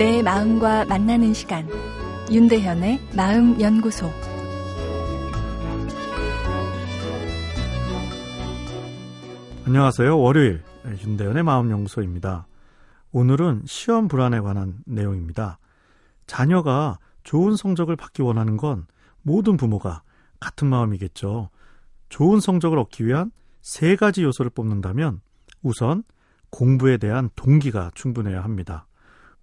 내 마음과 만나는 시간 윤대현의 마음 연구소 안녕하세요. 월요일 윤대현의 마음 연구소입니다. 오늘은 시험 불안에 관한 내용입니다. 자녀가 좋은 성적을 받기 원하는 건 모든 부모가 같은 마음이겠죠. 좋은 성적을 얻기 위한 세 가지 요소를 뽑는다면 우선 공부에 대한 동기가 충분해야 합니다.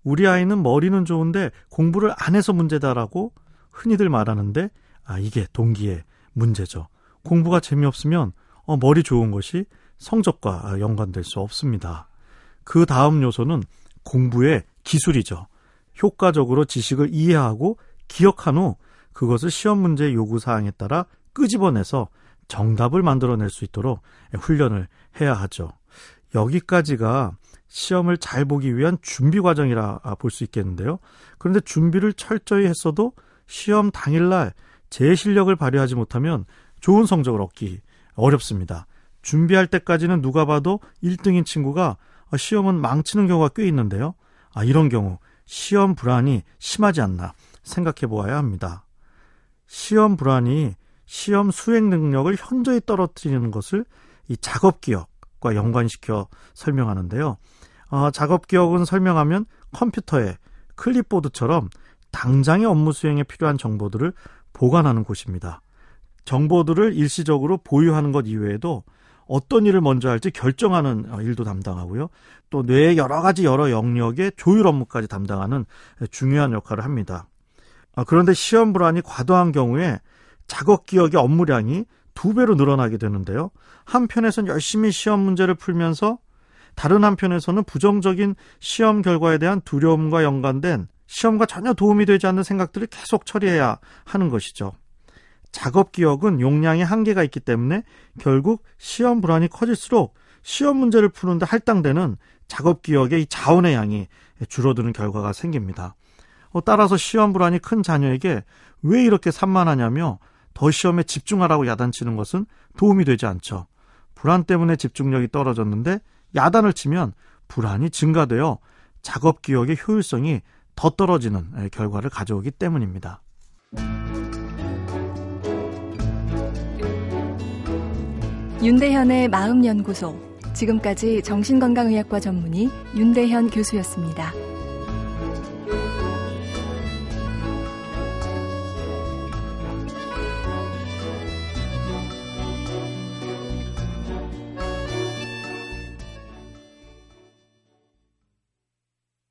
우리 아이는 머리는 좋은데 공부를 안 해서 문제다라고 흔히들 말하는데 아 이게 동기의 문제죠. 공부가 재미없으면 어, 머리 좋은 것이 성적과 연관될 수 없습니다. 그 다음 요소는 공부의 기술이죠. 효과적으로 지식을 이해하고 기억한 후 그것을 시험 문제 요구 사항에 따라 끄집어내서 정답을 만들어낼 수 있도록 훈련을 해야 하죠. 여기까지가 시험을 잘 보기 위한 준비 과정이라 볼 수 있겠는데요. 그런데 준비를 철저히 했어도 시험 당일날 제 실력을 발휘하지 못하면 좋은 성적을 얻기 어렵습니다. 준비할 때까지는 누가 봐도 1등인 친구가 시험은 망치는 경우가 꽤 있는데요. 아, 이런 경우 시험 불안이 심하지 않나 생각해 보아야 합니다. 시험 불안이 시험 수행 능력을 현저히 떨어뜨리는 것을 이 작업 기억 과 연관시켜 설명하는데요. 어, 작업 기억은 설명하면 컴퓨터에 클립보드처럼 당장의 업무 수행에 필요한 정보들을 보관하는 곳입니다. 정보들을 일시적으로 보유하는 것 이외에도 어떤 일을 먼저 할지 결정하는 어, 일도 담당하고요. 또 뇌의 여러 가지 여러 영역의 조율 업무까지 담당하는 중요한 역할을 합니다. 아, 그런데 시험 불안이 과도한 경우에 작업 기억의 업무량이 두 배로 늘어나게 되는데요. 한편에선 열심히 시험 문제를 풀면서 다른 한편에서는 부정적인 시험 결과에 대한 두려움과 연관된 시험과 전혀 도움이 되지 않는 생각들을 계속 처리해야 하는 것이죠. 작업 기억은 용량의 한계가 있기 때문에 결국 시험 불안이 커질수록 시험 문제를 푸는데 할당되는 작업 기억의 이 자원의 양이 줄어드는 결과가 생깁니다. 어, 따라서 시험 불안이 큰 자녀에게 왜 이렇게 산만하냐며 더 시험에 집중하라고 야단치는 것은 도움이 되지 않죠. 불안 때문에 집중력이 떨어졌는데 야단을 치면 불안이 증가되어 작업 기억의 효율성이 더 떨어지는 결과를 가져오기 때문입니다. 윤대현의 마음연구소. 지금까지 정신건강의학과 전문의 윤대현 교수였습니다.